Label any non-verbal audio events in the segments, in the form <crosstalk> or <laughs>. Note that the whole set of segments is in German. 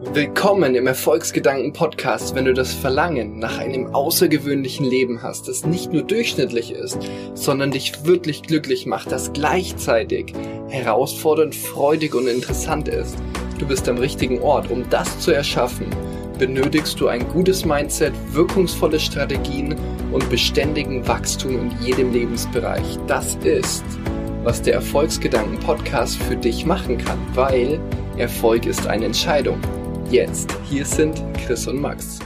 Willkommen im Erfolgsgedanken Podcast, wenn du das Verlangen nach einem außergewöhnlichen Leben hast, das nicht nur durchschnittlich ist, sondern dich wirklich glücklich macht, das gleichzeitig herausfordernd, freudig und interessant ist. Du bist am richtigen Ort, um das zu erschaffen. Benötigst du ein gutes Mindset, wirkungsvolle Strategien und beständigen Wachstum in jedem Lebensbereich. Das ist, was der Erfolgsgedanken Podcast für dich machen kann, weil Erfolg ist eine Entscheidung jetzt. Hier sind Chris und Max.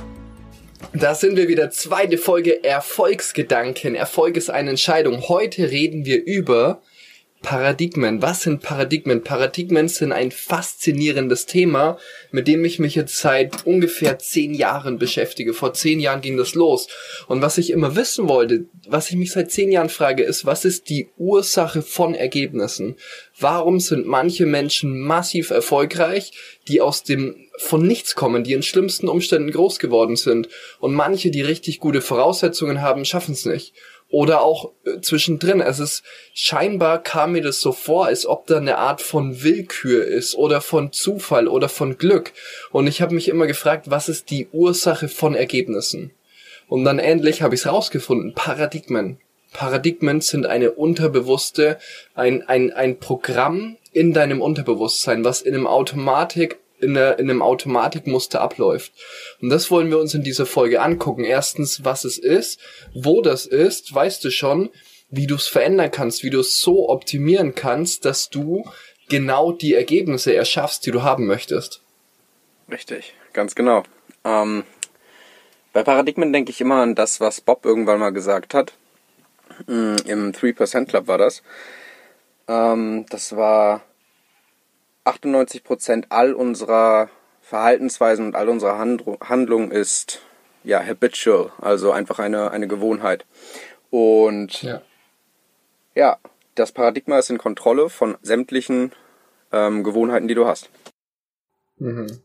Da sind wir wieder. Zweite Folge Erfolgsgedanken. Erfolg ist eine Entscheidung. Heute reden wir über Paradigmen. Was sind Paradigmen? Paradigmen sind ein faszinierendes Thema, mit dem ich mich jetzt seit ungefähr zehn Jahren beschäftige. Vor zehn Jahren ging das los. Und was ich immer wissen wollte, was ich mich seit zehn Jahren frage, ist, was ist die Ursache von Ergebnissen? Warum sind manche Menschen massiv erfolgreich, die aus dem von nichts kommen, die in schlimmsten Umständen groß geworden sind und manche, die richtig gute Voraussetzungen haben, schaffen es nicht? Oder auch äh, zwischendrin. Es ist scheinbar kam mir das so vor, als ob da eine Art von Willkür ist oder von Zufall oder von Glück. Und ich habe mich immer gefragt, was ist die Ursache von Ergebnissen? Und dann endlich habe ich es rausgefunden. Paradigmen. Paradigmen sind eine unterbewusste, ein, ein, ein Programm in deinem Unterbewusstsein, was in einem Automatik in, der, in einem Automatikmuster abläuft. Und das wollen wir uns in dieser Folge angucken. Erstens, was es ist, wo das ist, weißt du schon, wie du es verändern kannst, wie du es so optimieren kannst, dass du genau die Ergebnisse erschaffst, die du haben möchtest. Richtig, ganz genau. Ähm, bei Paradigmen denke ich immer an das, was Bob irgendwann mal gesagt hat. Mm, Im 3% Club war das. Ähm, das war 98% all unserer Verhaltensweisen und all unserer Handlung ist ja habitual, also einfach eine, eine Gewohnheit. Und ja. ja, das Paradigma ist in Kontrolle von sämtlichen ähm, Gewohnheiten, die du hast. Mhm.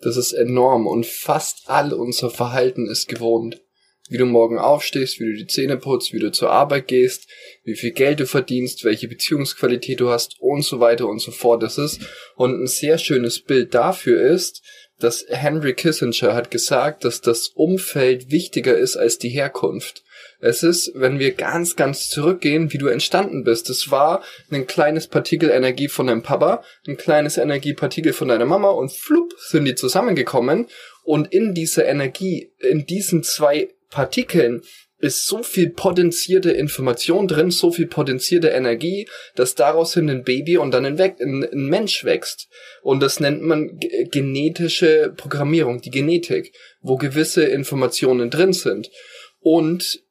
Das ist enorm und fast all unser Verhalten ist gewohnt wie du morgen aufstehst, wie du die Zähne putzt, wie du zur Arbeit gehst, wie viel Geld du verdienst, welche Beziehungsqualität du hast und so weiter und so fort. Das ist und ein sehr schönes Bild dafür ist, dass Henry Kissinger hat gesagt, dass das Umfeld wichtiger ist als die Herkunft. Es ist, wenn wir ganz, ganz zurückgehen, wie du entstanden bist. Es war ein kleines Partikel Energie von deinem Papa, ein kleines Energiepartikel von deiner Mama und flupp sind die zusammengekommen und in dieser Energie, in diesen zwei Partikeln ist so viel potenzierte Information drin, so viel potenzierte Energie, dass daraus hin ein Baby und dann ein, ein, ein Mensch wächst. Und das nennt man genetische Programmierung, die Genetik, wo gewisse Informationen drin sind. Und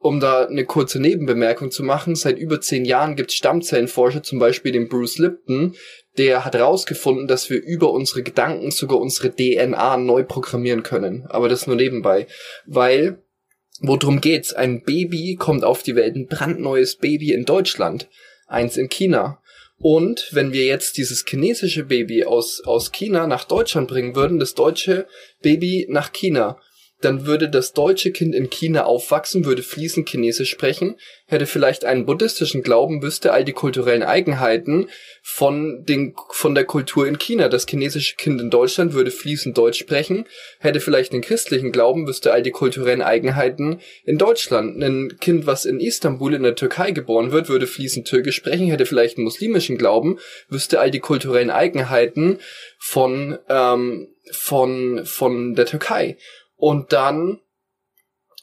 um da eine kurze Nebenbemerkung zu machen, seit über zehn Jahren gibt es Stammzellenforscher, zum Beispiel den Bruce Lipton, der hat herausgefunden, dass wir über unsere Gedanken sogar unsere DNA neu programmieren können. Aber das nur nebenbei. Weil, worum geht's? Ein Baby kommt auf die Welt, ein brandneues Baby in Deutschland, eins in China. Und wenn wir jetzt dieses chinesische Baby aus, aus China nach Deutschland bringen würden, das deutsche Baby nach China, dann würde das deutsche Kind in China aufwachsen, würde fließend Chinesisch sprechen, hätte vielleicht einen buddhistischen Glauben, wüsste all die kulturellen Eigenheiten von, den, von der Kultur in China. Das chinesische Kind in Deutschland würde fließend Deutsch sprechen, hätte vielleicht einen christlichen Glauben, wüsste all die kulturellen Eigenheiten in Deutschland. Ein Kind, was in Istanbul in der Türkei geboren wird, würde fließend Türkisch sprechen, hätte vielleicht einen muslimischen Glauben, wüsste all die kulturellen Eigenheiten von, ähm, von, von der Türkei. Und dann,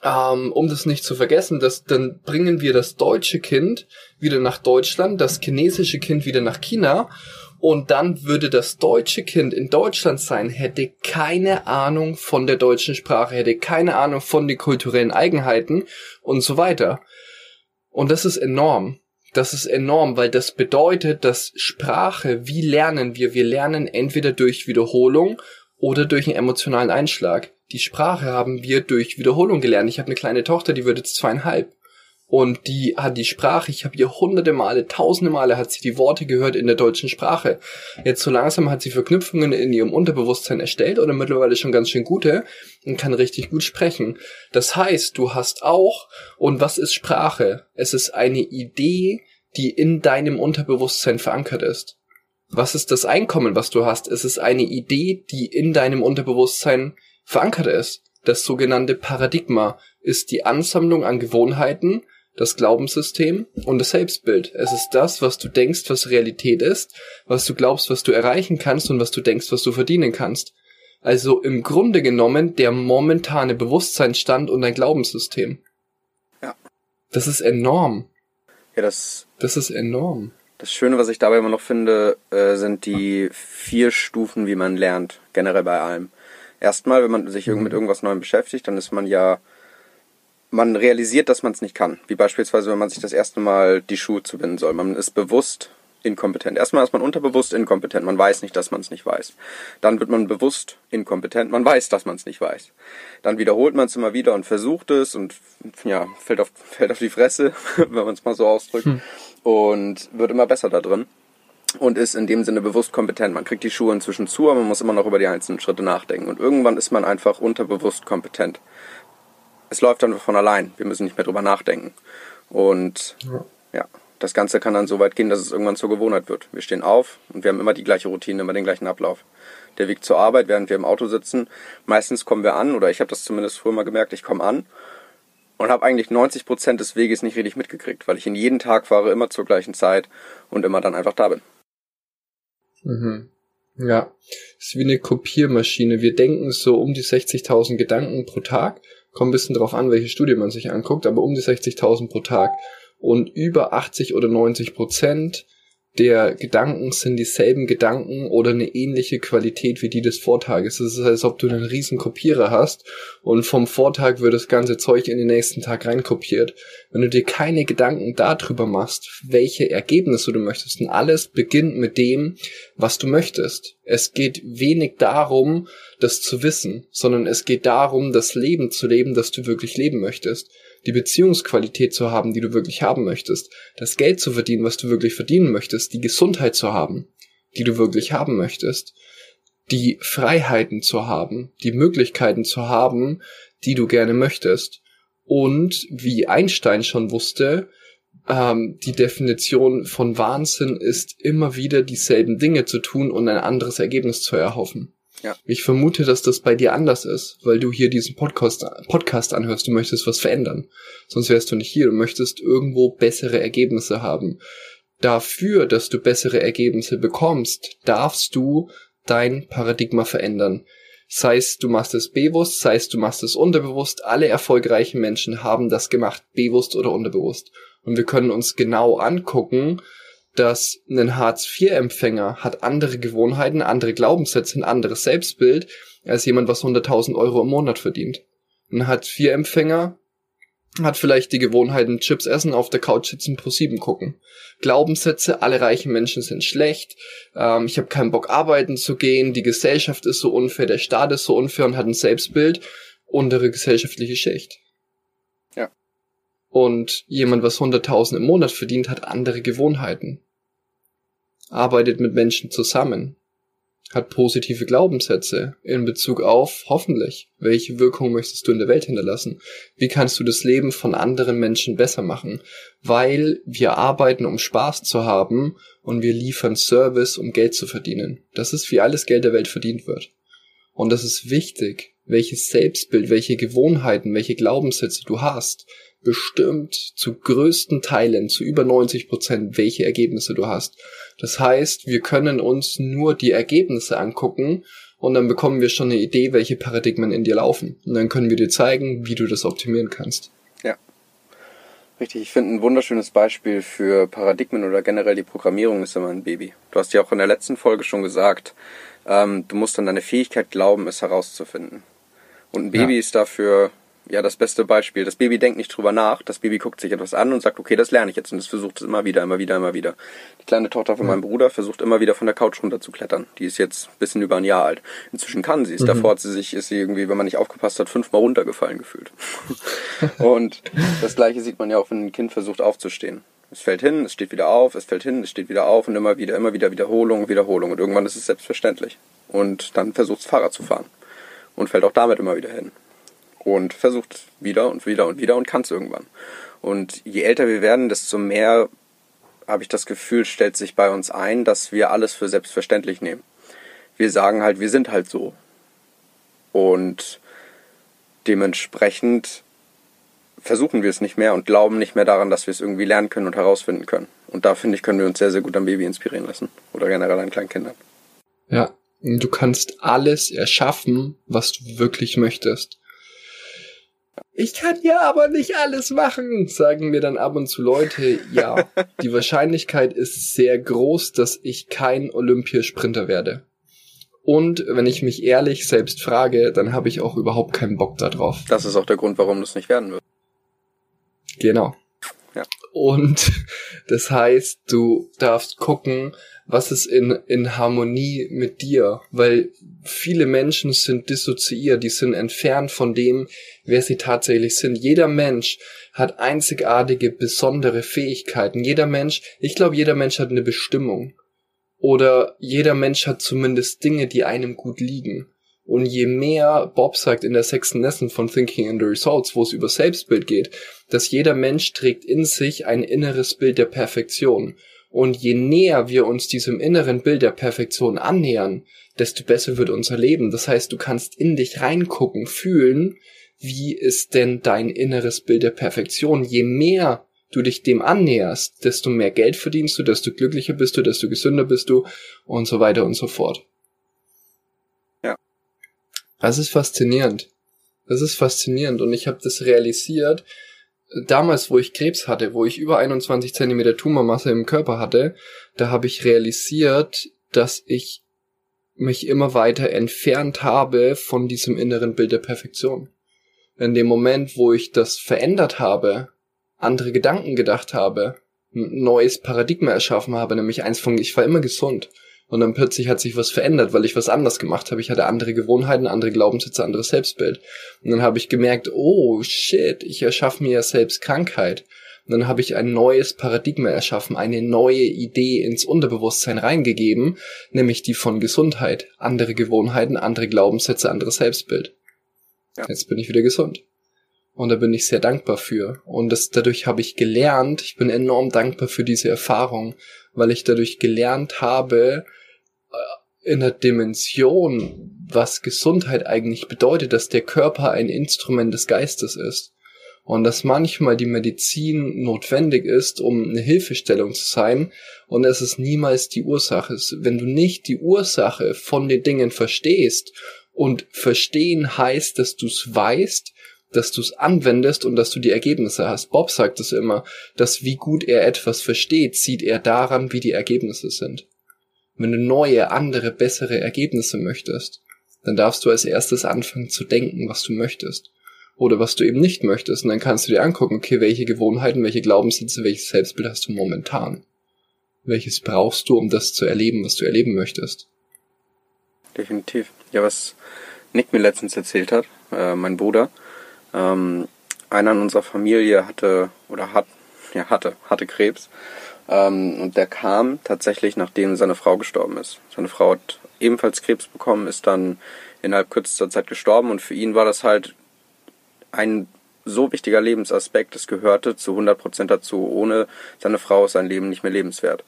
ähm, um das nicht zu vergessen, das, dann bringen wir das deutsche Kind wieder nach Deutschland, das chinesische Kind wieder nach China. Und dann würde das deutsche Kind in Deutschland sein, hätte keine Ahnung von der deutschen Sprache, hätte keine Ahnung von den kulturellen Eigenheiten und so weiter. Und das ist enorm. Das ist enorm, weil das bedeutet, dass Sprache, wie lernen wir? Wir lernen entweder durch Wiederholung oder durch einen emotionalen Einschlag. Die Sprache haben wir durch Wiederholung gelernt. Ich habe eine kleine Tochter, die wird jetzt zweieinhalb. Und die hat die Sprache, ich habe ihr hunderte Male, tausende Male hat sie die Worte gehört in der deutschen Sprache. Jetzt so langsam hat sie Verknüpfungen in ihrem Unterbewusstsein erstellt oder mittlerweile schon ganz schön gute und kann richtig gut sprechen. Das heißt, du hast auch, und was ist Sprache? Es ist eine Idee, die in deinem Unterbewusstsein verankert ist. Was ist das Einkommen, was du hast? Es ist eine Idee, die in deinem Unterbewusstsein verankert ist. Das sogenannte Paradigma ist die Ansammlung an Gewohnheiten, das Glaubenssystem und das Selbstbild. Es ist das, was du denkst, was Realität ist, was du glaubst, was du erreichen kannst und was du denkst, was du verdienen kannst. Also im Grunde genommen der momentane Bewusstseinsstand und dein Glaubenssystem. Ja. Das ist enorm. Ja, das. Das ist enorm. Das Schöne, was ich dabei immer noch finde, äh, sind die vier Stufen, wie man lernt, generell bei allem. Erstmal, wenn man sich mit mhm. irgendwas Neuem beschäftigt, dann ist man ja man realisiert, dass man es nicht kann. Wie beispielsweise, wenn man sich das erste Mal die Schuhe zubinden soll. Man ist bewusst inkompetent. Erstmal ist man unterbewusst inkompetent. Man weiß nicht, dass man es nicht weiß. Dann wird man bewusst inkompetent. Man weiß, dass man es nicht weiß. Dann wiederholt man es immer wieder und versucht es und ja, fällt auf, <laughs> fällt auf die Fresse, <laughs> wenn man es mal so ausdrückt. Hm. Und wird immer besser da drin. Und ist in dem Sinne bewusst kompetent. Man kriegt die Schuhe inzwischen zu, aber man muss immer noch über die einzelnen Schritte nachdenken. Und irgendwann ist man einfach unterbewusst kompetent es läuft dann von allein. Wir müssen nicht mehr drüber nachdenken. Und ja. ja. das Ganze kann dann so weit gehen, dass es irgendwann zur Gewohnheit wird. Wir stehen auf und wir haben immer die gleiche Routine, immer den gleichen Ablauf. Der Weg zur Arbeit, während wir im Auto sitzen, meistens kommen wir an, oder ich habe das zumindest früher mal gemerkt, ich komme an und habe eigentlich 90 Prozent des Weges nicht richtig mitgekriegt, weil ich ihn jeden Tag fahre, immer zur gleichen Zeit und immer dann einfach da bin. Mhm. Ja, ist wie eine Kopiermaschine. Wir denken so um die 60.000 Gedanken pro Tag Kommt ein bisschen drauf an, welche Studie man sich anguckt, aber um die 60.000 pro Tag. Und über 80 oder 90 Prozent der Gedanken sind dieselben Gedanken oder eine ähnliche Qualität wie die des Vortages. Es ist, als ob du einen riesen Kopierer hast und vom Vortag wird das ganze Zeug in den nächsten Tag reinkopiert. Wenn du dir keine Gedanken darüber machst, welche Ergebnisse du möchtest, und alles beginnt mit dem, was du möchtest. Es geht wenig darum, das zu wissen, sondern es geht darum, das Leben zu leben, das du wirklich leben möchtest die Beziehungsqualität zu haben, die du wirklich haben möchtest, das Geld zu verdienen, was du wirklich verdienen möchtest, die Gesundheit zu haben, die du wirklich haben möchtest, die Freiheiten zu haben, die Möglichkeiten zu haben, die du gerne möchtest. Und wie Einstein schon wusste, ähm, die Definition von Wahnsinn ist immer wieder dieselben Dinge zu tun und ein anderes Ergebnis zu erhoffen. Ja. Ich vermute, dass das bei dir anders ist, weil du hier diesen Podcast, Podcast anhörst, du möchtest was verändern. Sonst wärst du nicht hier, du möchtest irgendwo bessere Ergebnisse haben. Dafür, dass du bessere Ergebnisse bekommst, darfst du dein Paradigma verändern. Sei es, du machst es bewusst, sei es, du machst es unterbewusst. Alle erfolgreichen Menschen haben das gemacht, bewusst oder unterbewusst. Und wir können uns genau angucken, dass ein Hartz-IV-Empfänger hat andere Gewohnheiten, andere Glaubenssätze, ein anderes Selbstbild als jemand, was 100.000 Euro im Monat verdient. Ein Hartz-IV-Empfänger hat vielleicht die Gewohnheiten Chips essen, auf der Couch sitzen, pro sieben gucken. Glaubenssätze, alle reichen Menschen sind schlecht, ähm, ich habe keinen Bock arbeiten zu gehen, die Gesellschaft ist so unfair, der Staat ist so unfair und hat ein Selbstbild, untere gesellschaftliche Schicht. Ja. Und jemand, was 100.000 im Monat verdient, hat andere Gewohnheiten arbeitet mit Menschen zusammen, hat positive Glaubenssätze in Bezug auf, hoffentlich, welche Wirkung möchtest du in der Welt hinterlassen? Wie kannst du das Leben von anderen Menschen besser machen? Weil wir arbeiten, um Spaß zu haben und wir liefern Service, um Geld zu verdienen. Das ist, wie alles Geld der Welt verdient wird. Und das ist wichtig, welches Selbstbild, welche Gewohnheiten, welche Glaubenssätze du hast, bestimmt zu größten Teilen, zu über 90 Prozent, welche Ergebnisse du hast. Das heißt, wir können uns nur die Ergebnisse angucken und dann bekommen wir schon eine Idee, welche Paradigmen in dir laufen. Und dann können wir dir zeigen, wie du das optimieren kannst. Ja. Richtig, ich finde ein wunderschönes Beispiel für Paradigmen oder generell die Programmierung ist immer ein Baby. Du hast ja auch in der letzten Folge schon gesagt, ähm, du musst an deine Fähigkeit glauben, es herauszufinden. Und ein Baby ja. ist dafür ja das beste Beispiel. Das Baby denkt nicht drüber nach, das Baby guckt sich etwas an und sagt, okay, das lerne ich jetzt und das versucht es immer wieder, immer wieder, immer wieder. Die kleine Tochter von mhm. meinem Bruder versucht immer wieder von der Couch runter zu klettern. Die ist jetzt ein bisschen über ein Jahr alt. Inzwischen kann sie es. Mhm. Davor hat sie sich, ist sie irgendwie, wenn man nicht aufgepasst hat, fünfmal runtergefallen gefühlt. <laughs> und das gleiche sieht man ja auch, wenn ein Kind versucht aufzustehen. Es fällt hin, es steht wieder auf, es fällt hin, es steht wieder auf und immer wieder, immer wieder Wiederholung, Wiederholung. Und irgendwann ist es selbstverständlich. Und dann versucht es Fahrrad zu fahren. Und fällt auch damit immer wieder hin und versucht wieder und wieder und wieder und kann es irgendwann. Und je älter wir werden, desto mehr habe ich das Gefühl, stellt sich bei uns ein, dass wir alles für selbstverständlich nehmen. Wir sagen halt, wir sind halt so. Und dementsprechend versuchen wir es nicht mehr und glauben nicht mehr daran, dass wir es irgendwie lernen können und herausfinden können. Und da finde ich, können wir uns sehr, sehr gut am Baby inspirieren lassen. Oder generell an kleinen Kindern. Ja, du kannst alles erschaffen, was du wirklich möchtest. Ich kann ja aber nicht alles machen, sagen mir dann ab und zu Leute. Ja, <laughs> die Wahrscheinlichkeit ist sehr groß, dass ich kein Olympiasprinter werde. Und wenn ich mich ehrlich selbst frage, dann habe ich auch überhaupt keinen Bock darauf. Das ist auch der Grund, warum das nicht werden wird. Genau. Ja. Und <laughs> das heißt, du darfst gucken, was ist in, in Harmonie mit dir, weil viele Menschen sind dissoziiert, die sind entfernt von dem, wer sie tatsächlich sind. Jeder Mensch hat einzigartige, besondere Fähigkeiten. Jeder Mensch, ich glaube, jeder Mensch hat eine Bestimmung. Oder jeder Mensch hat zumindest Dinge, die einem gut liegen. Und je mehr Bob sagt in der sechsten Lesson von Thinking in the Results, wo es über Selbstbild geht, dass jeder Mensch trägt in sich ein inneres Bild der Perfektion. Und je näher wir uns diesem inneren Bild der Perfektion annähern, desto besser wird unser Leben. Das heißt, du kannst in dich reingucken, fühlen, wie ist denn dein inneres Bild der Perfektion. Je mehr du dich dem annäherst, desto mehr Geld verdienst du, desto glücklicher bist du, desto gesünder bist du und so weiter und so fort. Ja. Das ist faszinierend. Das ist faszinierend und ich habe das realisiert, damals, wo ich Krebs hatte, wo ich über 21 Zentimeter Tumormasse im Körper hatte, da habe ich realisiert, dass ich mich immer weiter entfernt habe von diesem inneren Bild der Perfektion. In dem Moment, wo ich das verändert habe, andere Gedanken gedacht habe, ein neues Paradigma erschaffen habe, nämlich eins von, ich war immer gesund. Und dann plötzlich hat sich was verändert, weil ich was anders gemacht habe. Ich hatte andere Gewohnheiten, andere Glaubenssätze, anderes Selbstbild. Und dann habe ich gemerkt, oh shit, ich erschaffe mir ja selbst Krankheit. Und dann habe ich ein neues Paradigma erschaffen, eine neue Idee ins Unterbewusstsein reingegeben, nämlich die von Gesundheit. Andere Gewohnheiten, andere Glaubenssätze, anderes Selbstbild. Ja. Jetzt bin ich wieder gesund. Und da bin ich sehr dankbar für. Und das, dadurch habe ich gelernt, ich bin enorm dankbar für diese Erfahrung, weil ich dadurch gelernt habe, äh, in der Dimension, was Gesundheit eigentlich bedeutet, dass der Körper ein Instrument des Geistes ist. Und dass manchmal die Medizin notwendig ist, um eine Hilfestellung zu sein, und es ist niemals die Ursache. Wenn du nicht die Ursache von den Dingen verstehst, und verstehen heißt, dass du es weißt, dass du es anwendest und dass du die Ergebnisse hast. Bob sagt es immer, dass wie gut er etwas versteht, sieht er daran, wie die Ergebnisse sind. Wenn du neue, andere, bessere Ergebnisse möchtest, dann darfst du als erstes anfangen zu denken, was du möchtest. Oder was du eben nicht möchtest. Und dann kannst du dir angucken, okay, welche Gewohnheiten, welche Glaubenssätze, welches Selbstbild hast du momentan? Welches brauchst du, um das zu erleben, was du erleben möchtest? Definitiv. Ja, was Nick mir letztens erzählt hat, äh, mein Bruder, ähm, einer in unserer Familie hatte oder hat, ja, hatte, hatte Krebs. Ähm, und der kam tatsächlich, nachdem seine Frau gestorben ist. Seine Frau hat ebenfalls Krebs bekommen, ist dann innerhalb kürzester Zeit gestorben und für ihn war das halt ein so wichtiger Lebensaspekt, es gehörte zu 100% dazu. Ohne seine Frau ist sein Leben nicht mehr lebenswert.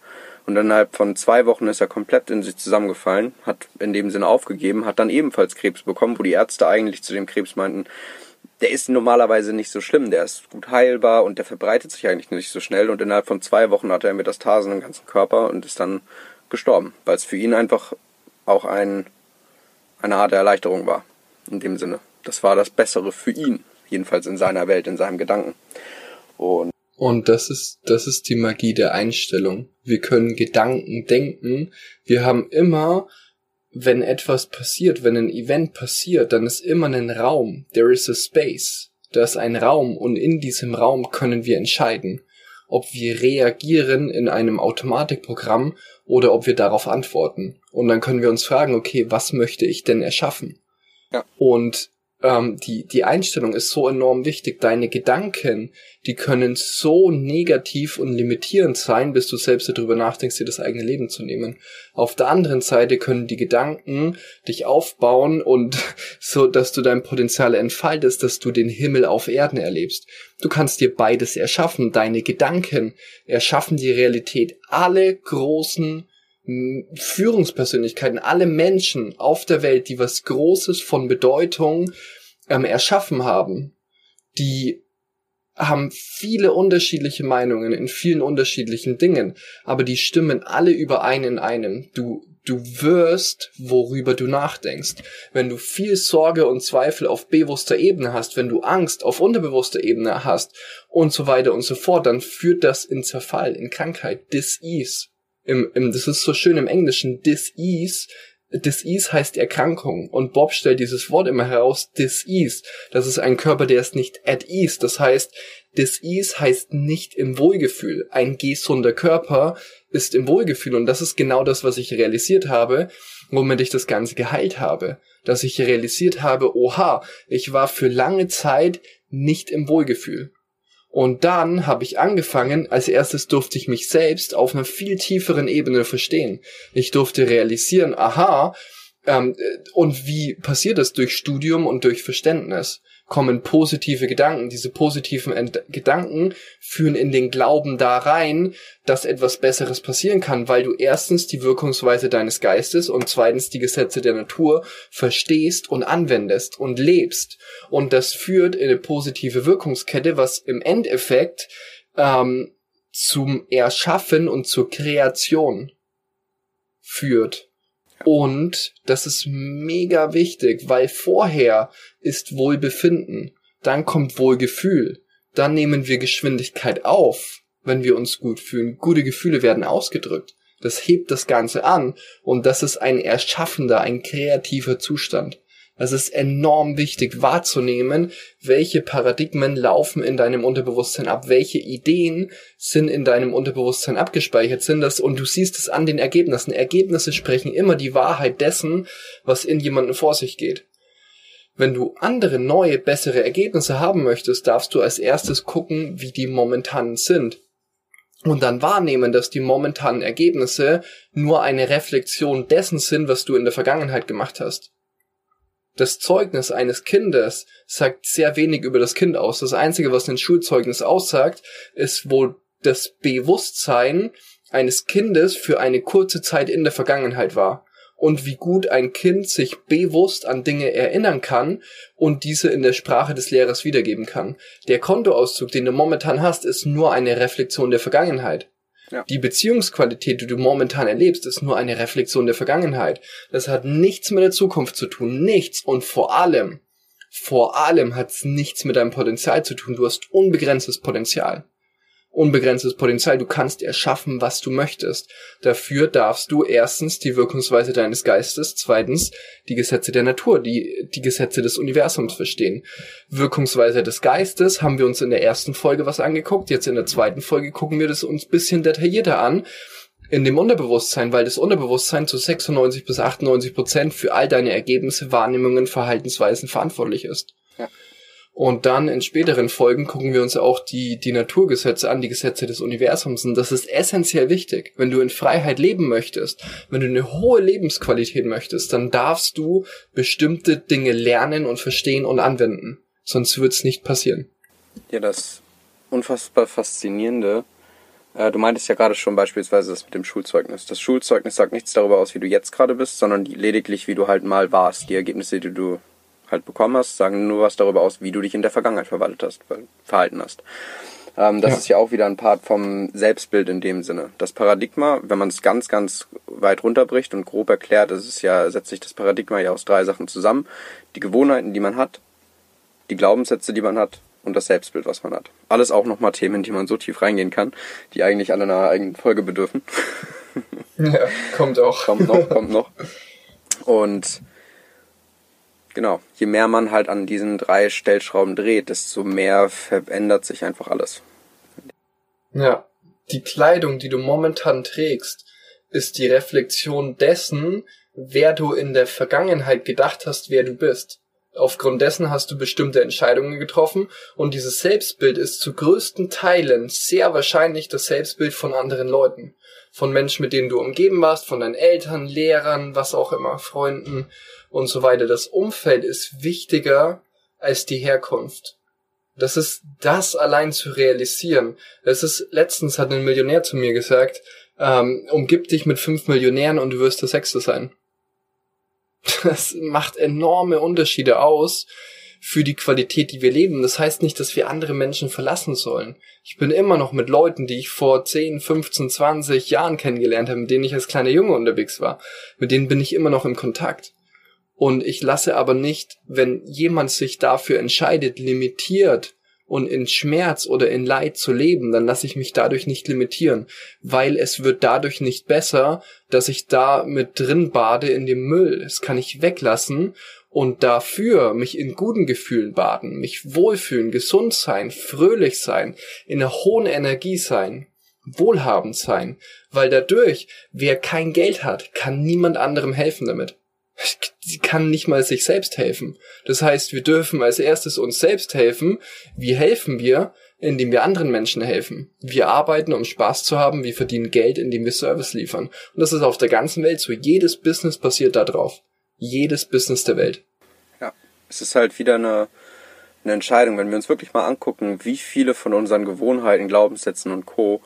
Und innerhalb von zwei Wochen ist er komplett in sich zusammengefallen, hat in dem Sinne aufgegeben, hat dann ebenfalls Krebs bekommen, wo die Ärzte eigentlich zu dem Krebs meinten, der ist normalerweise nicht so schlimm, der ist gut heilbar und der verbreitet sich eigentlich nicht so schnell und innerhalb von zwei Wochen hatte er Metastasen im ganzen Körper und ist dann gestorben, weil es für ihn einfach auch ein, eine Art Erleichterung war, in dem Sinne. Das war das Bessere für ihn, jedenfalls in seiner Welt, in seinem Gedanken. Und und das ist, das ist die Magie der Einstellung. Wir können Gedanken denken. Wir haben immer wenn etwas passiert, wenn ein Event passiert, dann ist immer ein Raum. There is a space. Da ist ein Raum und in diesem Raum können wir entscheiden, ob wir reagieren in einem Automatikprogramm oder ob wir darauf antworten. Und dann können wir uns fragen, okay, was möchte ich denn erschaffen? Ja. Und ähm, die, die Einstellung ist so enorm wichtig. Deine Gedanken, die können so negativ und limitierend sein, bis du selbst darüber nachdenkst, dir das eigene Leben zu nehmen. Auf der anderen Seite können die Gedanken dich aufbauen und <laughs> so, dass du dein Potenzial entfaltest, dass du den Himmel auf Erden erlebst. Du kannst dir beides erschaffen. Deine Gedanken erschaffen die Realität. Alle großen Führungspersönlichkeiten, alle Menschen auf der Welt, die was Großes von Bedeutung ähm, erschaffen haben, die haben viele unterschiedliche Meinungen in vielen unterschiedlichen Dingen, aber die stimmen alle überein in einem. Du, du wirst, worüber du nachdenkst. Wenn du viel Sorge und Zweifel auf bewusster Ebene hast, wenn du Angst auf unterbewusster Ebene hast und so weiter und so fort, dann führt das in Zerfall, in Krankheit, Dis-Ease im, im, das ist so schön im Englischen, Dis-Ease, Dis-Ease heißt Erkrankung und Bob stellt dieses Wort immer heraus, Dis-Ease. Das ist ein Körper, der ist nicht at ease. Das heißt, Dis-Ease heißt nicht im Wohlgefühl. Ein gesunder Körper ist im Wohlgefühl und das ist genau das, was ich realisiert habe, womit ich das Ganze geheilt habe. Dass ich realisiert habe, oha, ich war für lange Zeit nicht im Wohlgefühl. Und dann habe ich angefangen, als erstes durfte ich mich selbst auf einer viel tieferen Ebene verstehen. Ich durfte realisieren, aha, ähm, und wie passiert das durch Studium und durch Verständnis? Kommen positive Gedanken. Diese positiven Ent Gedanken führen in den Glauben da rein, dass etwas Besseres passieren kann, weil du erstens die Wirkungsweise deines Geistes und zweitens die Gesetze der Natur verstehst und anwendest und lebst. Und das führt in eine positive Wirkungskette, was im Endeffekt ähm, zum Erschaffen und zur Kreation führt. Und das ist mega wichtig, weil vorher ist Wohlbefinden, dann kommt Wohlgefühl, dann nehmen wir Geschwindigkeit auf, wenn wir uns gut fühlen. Gute Gefühle werden ausgedrückt. Das hebt das Ganze an und das ist ein erschaffender, ein kreativer Zustand. Es ist enorm wichtig wahrzunehmen, welche Paradigmen laufen in deinem Unterbewusstsein ab, welche Ideen sind in deinem Unterbewusstsein abgespeichert sind das und du siehst es an den Ergebnissen. Ergebnisse sprechen immer die Wahrheit dessen, was in jemandem vor sich geht. Wenn du andere, neue, bessere Ergebnisse haben möchtest, darfst du als erstes gucken, wie die momentan sind. Und dann wahrnehmen, dass die momentanen Ergebnisse nur eine Reflexion dessen sind, was du in der Vergangenheit gemacht hast das Zeugnis eines Kindes sagt sehr wenig über das Kind aus. Das Einzige, was ein Schulzeugnis aussagt, ist wohl das Bewusstsein eines Kindes für eine kurze Zeit in der Vergangenheit war und wie gut ein Kind sich bewusst an Dinge erinnern kann und diese in der Sprache des Lehrers wiedergeben kann. Der Kontoauszug, den du momentan hast, ist nur eine Reflexion der Vergangenheit. Ja. Die Beziehungsqualität, die du momentan erlebst, ist nur eine Reflexion der Vergangenheit. Das hat nichts mit der Zukunft zu tun. Nichts. Und vor allem, vor allem hat es nichts mit deinem Potenzial zu tun. Du hast unbegrenztes Potenzial unbegrenztes Potenzial. Du kannst erschaffen, was du möchtest. Dafür darfst du erstens die Wirkungsweise deines Geistes, zweitens die Gesetze der Natur, die, die Gesetze des Universums verstehen. Wirkungsweise des Geistes haben wir uns in der ersten Folge was angeguckt. Jetzt in der zweiten Folge gucken wir das uns bisschen detaillierter an in dem Unterbewusstsein, weil das Unterbewusstsein zu 96 bis 98 Prozent für all deine Ergebnisse, Wahrnehmungen, Verhaltensweisen verantwortlich ist. Und dann in späteren Folgen gucken wir uns auch die, die Naturgesetze an, die Gesetze des Universums. Und das ist essentiell wichtig. Wenn du in Freiheit leben möchtest, wenn du eine hohe Lebensqualität möchtest, dann darfst du bestimmte Dinge lernen und verstehen und anwenden. Sonst wird's nicht passieren. Ja, das unfassbar faszinierende. Äh, du meintest ja gerade schon beispielsweise das mit dem Schulzeugnis. Das Schulzeugnis sagt nichts darüber aus, wie du jetzt gerade bist, sondern lediglich, wie du halt mal warst. Die Ergebnisse, die du halt bekommen hast, sagen nur was darüber aus, wie du dich in der Vergangenheit verwaltet hast, verhalten hast. Ähm, das ja. ist ja auch wieder ein Part vom Selbstbild in dem Sinne. Das Paradigma, wenn man es ganz, ganz weit runterbricht und grob erklärt, das ist ja, setzt sich das Paradigma ja aus drei Sachen zusammen. Die Gewohnheiten, die man hat, die Glaubenssätze, die man hat und das Selbstbild, was man hat. Alles auch nochmal Themen, in die man so tief reingehen kann, die eigentlich alle einer eigenen Folge bedürfen. Ja, kommt auch. Kommt noch, kommt noch. <laughs> Und Genau. Je mehr man halt an diesen drei Stellschrauben dreht, desto mehr verändert sich einfach alles. Ja. Die Kleidung, die du momentan trägst, ist die Reflexion dessen, wer du in der Vergangenheit gedacht hast, wer du bist. Aufgrund dessen hast du bestimmte Entscheidungen getroffen und dieses Selbstbild ist zu größten Teilen sehr wahrscheinlich das Selbstbild von anderen Leuten. Von Menschen, mit denen du umgeben warst, von deinen Eltern, Lehrern, was auch immer, Freunden und so weiter. Das Umfeld ist wichtiger als die Herkunft. Das ist das allein zu realisieren. Das ist, letztens hat ein Millionär zu mir gesagt, ähm, umgib dich mit fünf Millionären und du wirst der Sechste sein. <laughs> Das macht enorme Unterschiede aus für die Qualität, die wir leben. Das heißt nicht, dass wir andere Menschen verlassen sollen. Ich bin immer noch mit Leuten, die ich vor 10, 15, 20 Jahren kennengelernt habe, mit denen ich als kleiner Junge unterwegs war. Mit denen bin ich immer noch im Kontakt. Und ich lasse aber nicht, wenn jemand sich dafür entscheidet, limitiert und in Schmerz oder in Leid zu leben, dann lasse ich mich dadurch nicht limitieren, weil es wird dadurch nicht besser, dass ich da mit drin bade in dem Müll. Das kann ich weglassen und dafür mich in guten Gefühlen baden, mich wohlfühlen, gesund sein, fröhlich sein, in einer hohen Energie sein, wohlhabend sein, weil dadurch, wer kein Geld hat, kann niemand anderem helfen damit kann nicht mal sich selbst helfen. Das heißt, wir dürfen als erstes uns selbst helfen. Wie helfen wir? Indem wir anderen Menschen helfen. Wir arbeiten, um Spaß zu haben. Wir verdienen Geld, indem wir Service liefern. Und das ist auf der ganzen Welt so. Jedes Business basiert da drauf. Jedes Business der Welt. Ja, es ist halt wieder eine, eine Entscheidung. Wenn wir uns wirklich mal angucken, wie viele von unseren Gewohnheiten, Glaubenssätzen und Co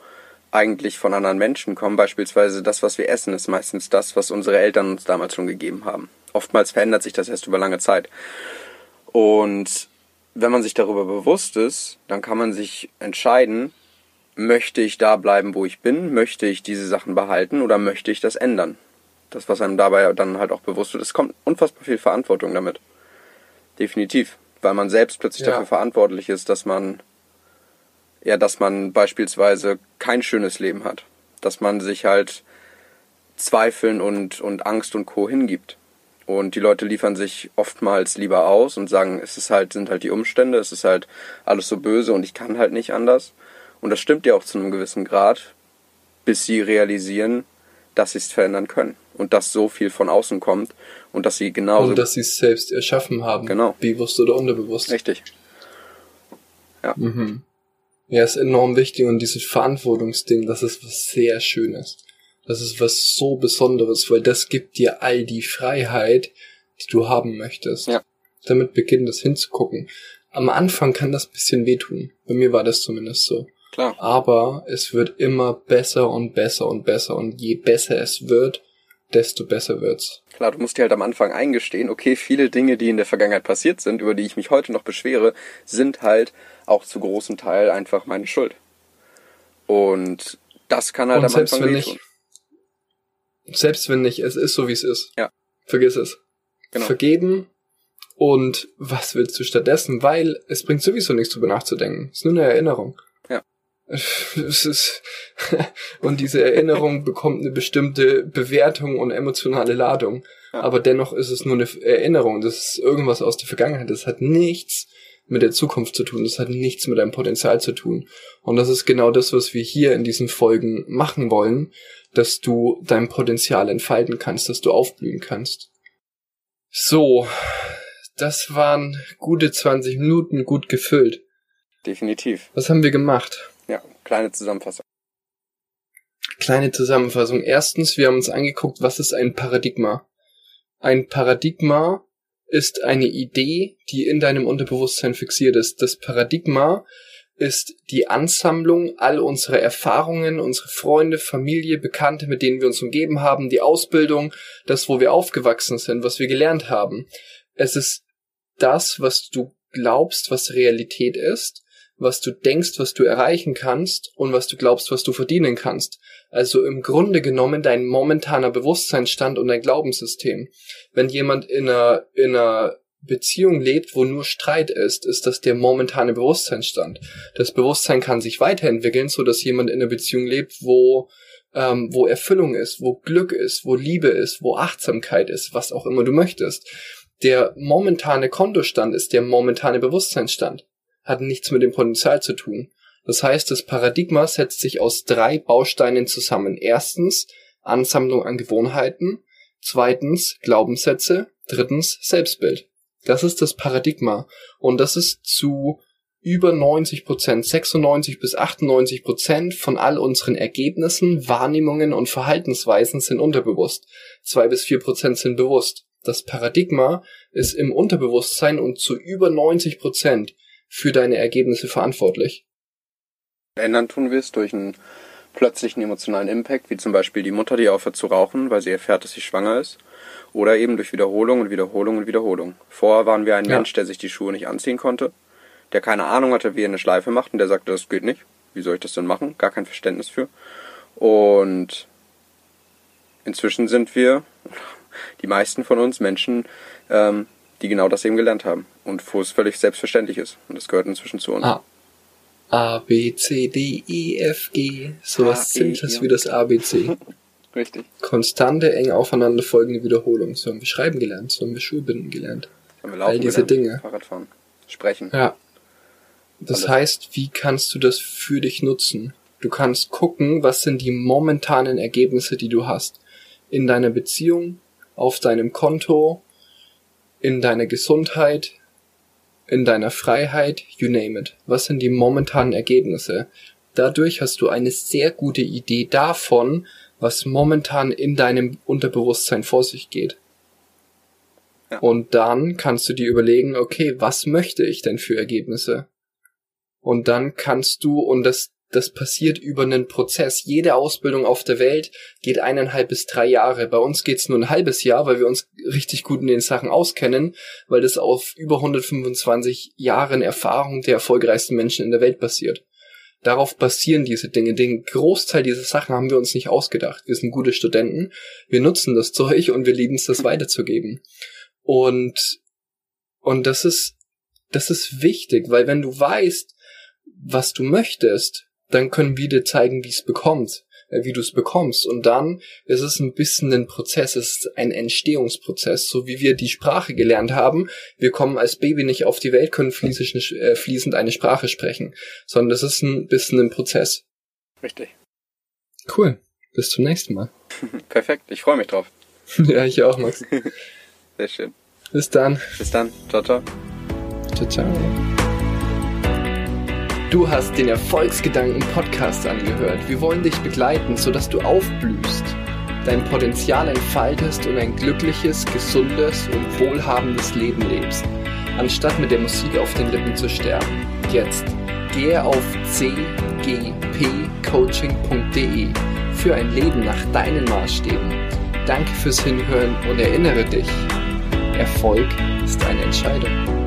eigentlich von anderen Menschen kommen. Beispielsweise das, was wir essen, ist meistens das, was unsere Eltern uns damals schon gegeben haben. Oftmals verändert sich das erst über lange Zeit. Und wenn man sich darüber bewusst ist, dann kann man sich entscheiden, möchte ich da bleiben, wo ich bin, möchte ich diese Sachen behalten oder möchte ich das ändern. Das, was einem dabei dann halt auch bewusst wird, es kommt unfassbar viel Verantwortung damit. Definitiv. Weil man selbst plötzlich ja. dafür verantwortlich ist, dass man ja, dass man beispielsweise kein schönes Leben hat. Dass man sich halt Zweifeln und, und Angst und Co. hingibt. Und die Leute liefern sich oftmals lieber aus und sagen, es ist halt, sind halt die Umstände, es ist halt alles so böse und ich kann halt nicht anders. Und das stimmt ja auch zu einem gewissen Grad, bis sie realisieren, dass sie es verändern können. Und dass so viel von außen kommt und dass sie genauso. Und dass sie es selbst erschaffen haben. Genau. Bewusst oder unterbewusst. Richtig. Ja. Mhm. Ja, ist enorm wichtig und dieses Verantwortungsding, das ist was sehr Schönes. Das ist was so Besonderes, weil das gibt dir all die Freiheit, die du haben möchtest. Ja. Damit beginnen, das hinzugucken. Am Anfang kann das bisschen wehtun. Bei mir war das zumindest so. Klar. Aber es wird immer besser und besser und besser und je besser es wird, desto besser wird's. Klar, du musst dir halt am Anfang eingestehen, okay, viele Dinge, die in der Vergangenheit passiert sind, über die ich mich heute noch beschwere, sind halt auch zu großem Teil einfach meine Schuld. Und das kann halt Und am Anfang wenn nicht, Selbst wenn nicht, es ist so, wie es ist. Ja. Vergiss es. Genau. Vergeben und was willst du stattdessen? Weil es bringt sowieso nichts drüber nachzudenken. Es ist nur eine Erinnerung. Es ist <laughs> und diese Erinnerung bekommt eine bestimmte Bewertung und emotionale Ladung. Ja. Aber dennoch ist es nur eine Erinnerung. Das ist irgendwas aus der Vergangenheit. Das hat nichts mit der Zukunft zu tun. Das hat nichts mit deinem Potenzial zu tun. Und das ist genau das, was wir hier in diesen Folgen machen wollen, dass du dein Potenzial entfalten kannst, dass du aufblühen kannst. So, das waren gute 20 Minuten gut gefüllt. Definitiv. Was haben wir gemacht? Kleine Zusammenfassung. Kleine Zusammenfassung. Erstens, wir haben uns angeguckt, was ist ein Paradigma? Ein Paradigma ist eine Idee, die in deinem Unterbewusstsein fixiert ist. Das Paradigma ist die Ansammlung all unserer Erfahrungen, unsere Freunde, Familie, Bekannte, mit denen wir uns umgeben haben, die Ausbildung, das, wo wir aufgewachsen sind, was wir gelernt haben. Es ist das, was du glaubst, was Realität ist, was du denkst, was du erreichen kannst und was du glaubst, was du verdienen kannst. Also im Grunde genommen dein momentaner Bewusstseinsstand und dein Glaubenssystem. Wenn jemand in einer, in einer Beziehung lebt, wo nur Streit ist, ist das der momentane Bewusstseinsstand. Das Bewusstsein kann sich weiterentwickeln, so dass jemand in einer Beziehung lebt, wo ähm, wo Erfüllung ist, wo Glück ist, wo Liebe ist, wo Achtsamkeit ist, was auch immer du möchtest. Der momentane Kontostand ist der momentane Bewusstseinsstand. Hat nichts mit dem Potenzial zu tun. Das heißt, das Paradigma setzt sich aus drei Bausteinen zusammen. Erstens Ansammlung an Gewohnheiten, zweitens Glaubenssätze, drittens Selbstbild. Das ist das Paradigma. Und das ist zu über 90 Prozent, 96 bis 98 Prozent von all unseren Ergebnissen, Wahrnehmungen und Verhaltensweisen sind unterbewusst. Zwei bis vier Prozent sind bewusst. Das Paradigma ist im Unterbewusstsein und zu über 90 Prozent für deine Ergebnisse verantwortlich. Ändern tun wir es durch einen plötzlichen emotionalen Impact, wie zum Beispiel die Mutter, die aufhört zu rauchen, weil sie erfährt, dass sie schwanger ist. Oder eben durch Wiederholung und Wiederholung und Wiederholung. Vorher waren wir ein ja. Mensch, der sich die Schuhe nicht anziehen konnte, der keine Ahnung hatte, wie er eine Schleife macht und der sagte, das geht nicht. Wie soll ich das denn machen? Gar kein Verständnis für. Und inzwischen sind wir, <laughs> die meisten von uns Menschen, ähm, die genau das eben gelernt haben und wo es völlig selbstverständlich ist. Und das gehört inzwischen zu uns. Ah. A, B, C, D, E, F, G. Sowas Simples e, wie das ABC. <laughs> Richtig. Konstante, eng aufeinander folgende Wiederholung. So haben wir schreiben gelernt, so haben wir Schulbinden gelernt. So haben wir laufen All diese gelernt, Dinge. Fahrradfahren, sprechen. Ja. Das Alles. heißt, wie kannst du das für dich nutzen? Du kannst gucken, was sind die momentanen Ergebnisse, die du hast. In deiner Beziehung, auf deinem Konto, in deiner Gesundheit, in deiner Freiheit, you name it. Was sind die momentanen Ergebnisse? Dadurch hast du eine sehr gute Idee davon, was momentan in deinem Unterbewusstsein vor sich geht. Ja. Und dann kannst du dir überlegen, okay, was möchte ich denn für Ergebnisse? Und dann kannst du, und das, das passiert über einen Prozess. Jede Ausbildung auf der Welt geht eineinhalb bis drei Jahre. Bei uns geht's nur ein halbes Jahr, weil wir uns richtig gut in den Sachen auskennen, weil das auf über 125 Jahren Erfahrung der erfolgreichsten Menschen in der Welt basiert. Darauf basieren diese Dinge. Den Großteil dieser Sachen haben wir uns nicht ausgedacht. Wir sind gute Studenten, wir nutzen das <laughs> Zeug und wir lieben es, das weiterzugeben. Und, und das ist, das ist wichtig, weil wenn du weißt, was du möchtest, dann können wir dir zeigen, wie es bekommt, äh, wie du es bekommst. Und dann ist es ein bisschen ein Prozess, es ist ein Entstehungsprozess, so wie wir die Sprache gelernt haben. Wir kommen als Baby nicht auf die Welt, können fließend, äh, fließend eine Sprache sprechen, sondern das ist ein bisschen ein Prozess. Richtig. Cool. Bis zum nächsten Mal. <laughs> Perfekt. Ich freue mich drauf. <laughs> ja, ich auch, Max. <laughs> Sehr schön. Bis dann. Bis dann. Ciao, ciao. Ciao, ciao. Du hast den Erfolgsgedanken Podcast angehört. Wir wollen dich begleiten, sodass du aufblühst, dein Potenzial entfaltest und ein glückliches, gesundes und wohlhabendes Leben lebst, anstatt mit der Musik auf den Lippen zu sterben. Jetzt gehe auf cgpcoaching.de für ein Leben nach deinen Maßstäben. Danke fürs Hinhören und erinnere dich, Erfolg ist eine Entscheidung.